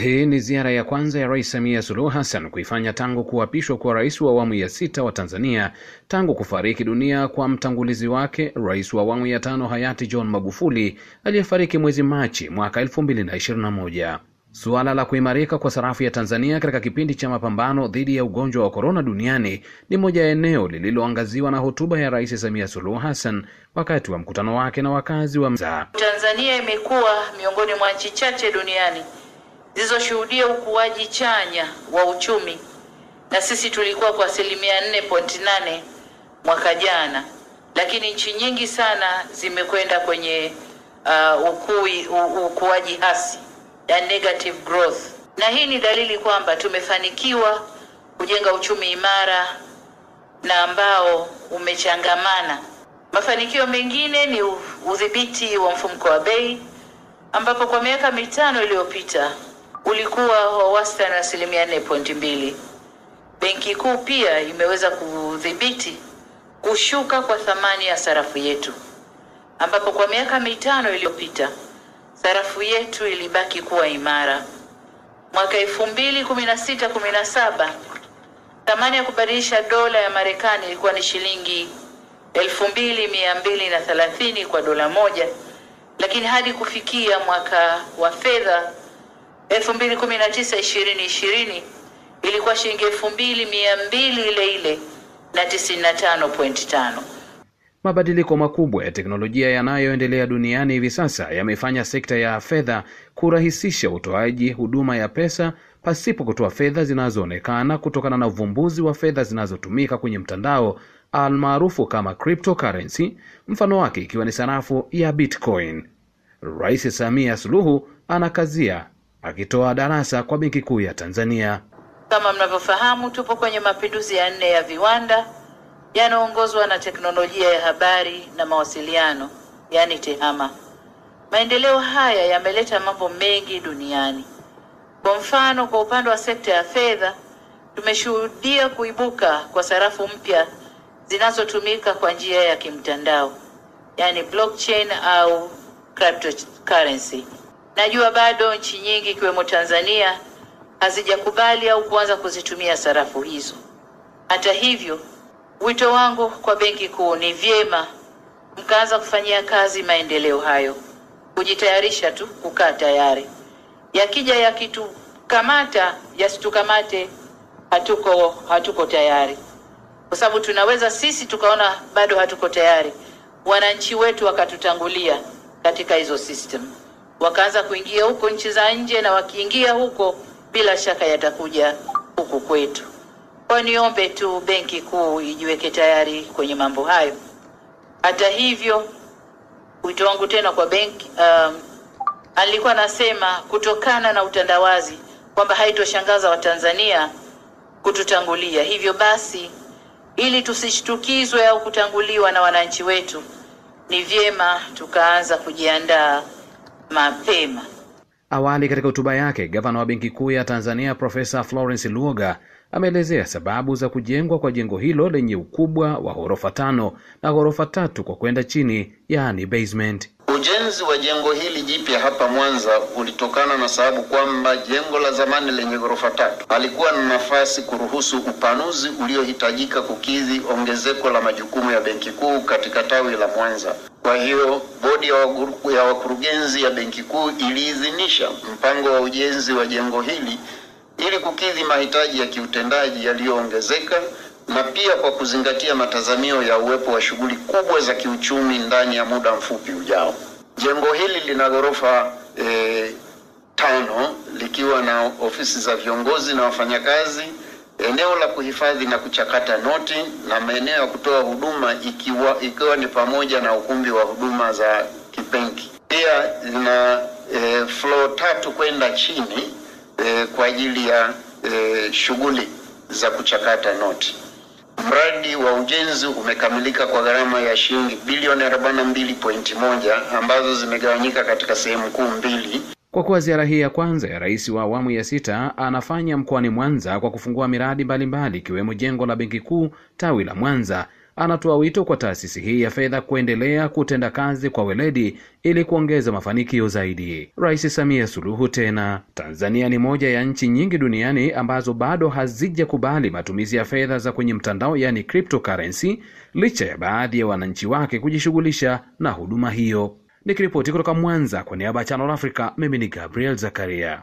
Hii ni ziara ya kwanza ya Rais Samia Suluhu Hassan kuifanya tangu kuapishwa kwa rais wa awamu ya sita wa Tanzania tangu kufariki dunia kwa mtangulizi wake rais wa awamu ya tano hayati John Magufuli aliyefariki mwezi Machi mwaka elfu mbili na ishirini na moja. Suala la kuimarika kwa sarafu ya Tanzania katika kipindi cha mapambano dhidi ya ugonjwa wa korona duniani ni moja ya eneo lililoangaziwa na hotuba ya Rais Samia Suluhu Hassan wakati wa mkutano wake na wakazi wa Mzaa. Tanzania imekuwa miongoni mwa nchi chache duniani zilizoshuhudia ukuaji chanya wa uchumi na sisi tulikuwa kwa asilimia 4.8 mwaka jana, lakini nchi nyingi sana zimekwenda kwenye uh, ukui, ukuaji hasi ya negative growth, na hii ni dalili kwamba tumefanikiwa kujenga uchumi imara na ambao umechangamana. Mafanikio mengine ni udhibiti wa mfumko wa bei ambapo kwa miaka mitano iliyopita ulikuwa wa wastani asilimia nne pointi mbili. Benki Kuu pia imeweza kudhibiti kushuka kwa thamani ya sarafu yetu, ambapo kwa miaka mitano iliyopita sarafu yetu ilibaki kuwa imara. Mwaka elfu mbili kumi na sita kumi na saba thamani ya kubadilisha dola ya Marekani ilikuwa ni shilingi elfu mbili mia mbili na thelathini kwa dola moja, lakini hadi kufikia mwaka wa fedha 2019 2020 ilikuwa shilingi 2200 ile ile na 95.5. Mabadiliko makubwa ya teknolojia yanayoendelea duniani hivi sasa yamefanya sekta ya fedha kurahisisha utoaji huduma ya pesa pasipo kutoa fedha zinazoonekana kutokana na uvumbuzi wa fedha zinazotumika kwenye mtandao almaarufu kama cryptocurrency, mfano wake ikiwa ni sarafu ya Bitcoin. Rais Samia Suluhu anakazia akitoa darasa kwa Benki Kuu ya Tanzania. Kama mnavyofahamu, tupo kwenye mapinduzi ya nne ya viwanda yanaongozwa na teknolojia ya habari na mawasiliano, yaani TEHAMA. Maendeleo haya yameleta mambo mengi duniani. Kwa mfano, kwa upande wa sekta ya fedha, tumeshuhudia kuibuka kwa sarafu mpya zinazotumika kwa njia ya kimtandao, yaani blockchain au cryptocurrency. Najua bado nchi nyingi ikiwemo Tanzania hazijakubali au kuanza kuzitumia sarafu hizo. Hata hivyo, wito wangu kwa Benki Kuu ni vyema mkaanza kufanyia kazi maendeleo hayo, kujitayarisha tu kukaa tayari. Yakija yakitukamata, yasitukamate hatuko hatuko tayari, kwa sababu tunaweza sisi tukaona bado hatuko tayari, wananchi wetu wakatutangulia katika hizo system wakaanza kuingia huko nchi za nje, na wakiingia huko bila shaka yatakuja huku kwetu. Kwa niombe tu Benki Kuu ijiweke tayari kwenye mambo hayo. Hata hivyo, wito wangu tena kwa benki um, alikuwa nasema kutokana na utandawazi kwamba haitoshangaza Watanzania kututangulia. Hivyo basi, ili tusishtukizwe au kutanguliwa na wananchi wetu, ni vyema tukaanza kujiandaa mapema. Awali katika hotuba yake, gavana wa Benki Kuu ya Tanzania Profesa Florence Luoga ameelezea sababu za kujengwa kwa jengo hilo lenye ukubwa wa ghorofa tano na ghorofa tatu kwa kwenda chini, yaani basement. Ujenzi wa jengo hili jipya hapa Mwanza ulitokana na sababu kwamba jengo la zamani lenye ghorofa tatu halikuwa na nafasi kuruhusu upanuzi uliohitajika kukidhi ongezeko la majukumu ya Benki Kuu katika tawi la Mwanza. Kwa hiyo bodi ya, wakurugenzi ya Benki Kuu iliidhinisha mpango wa ujenzi wa jengo hili ili kukidhi mahitaji ya kiutendaji yaliyoongezeka na pia kwa kuzingatia matazamio ya uwepo wa shughuli kubwa za kiuchumi ndani ya muda mfupi ujao. Jengo hili lina ghorofa e, tano likiwa na ofisi za viongozi na wafanyakazi, eneo la kuhifadhi na kuchakata noti na maeneo ya kutoa huduma ikiwa, ikiwa ni pamoja na ukumbi wa huduma za kibenki. Pia zina e, floor tatu kwenda chini e, kwa ajili ya e, shughuli za kuchakata noti. Mradi wa ujenzi umekamilika kwa gharama ya shilingi bilioni 42.1 ambazo zimegawanyika katika sehemu kuu mbili. Kwa kuwa ziara hii ya kwanza ya rais wa awamu ya sita anafanya mkoani Mwanza kwa kufungua miradi mbalimbali ikiwemo jengo la Benki Kuu tawi la Mwanza, anatoa wito kwa taasisi hii ya fedha kuendelea kutenda kazi kwa weledi ili kuongeza mafanikio zaidi. Rais Samia Suluhu tena, Tanzania ni moja ya nchi nyingi duniani ambazo bado hazijakubali matumizi ya fedha za kwenye mtandao, yani cryptocurrency, licha ya baadhi ya wananchi wake kujishughulisha na huduma hiyo. Nikiripoti kutoka Mwanza kwa niaba ya Channel Africa, mimi ni Gabriel Zakaria.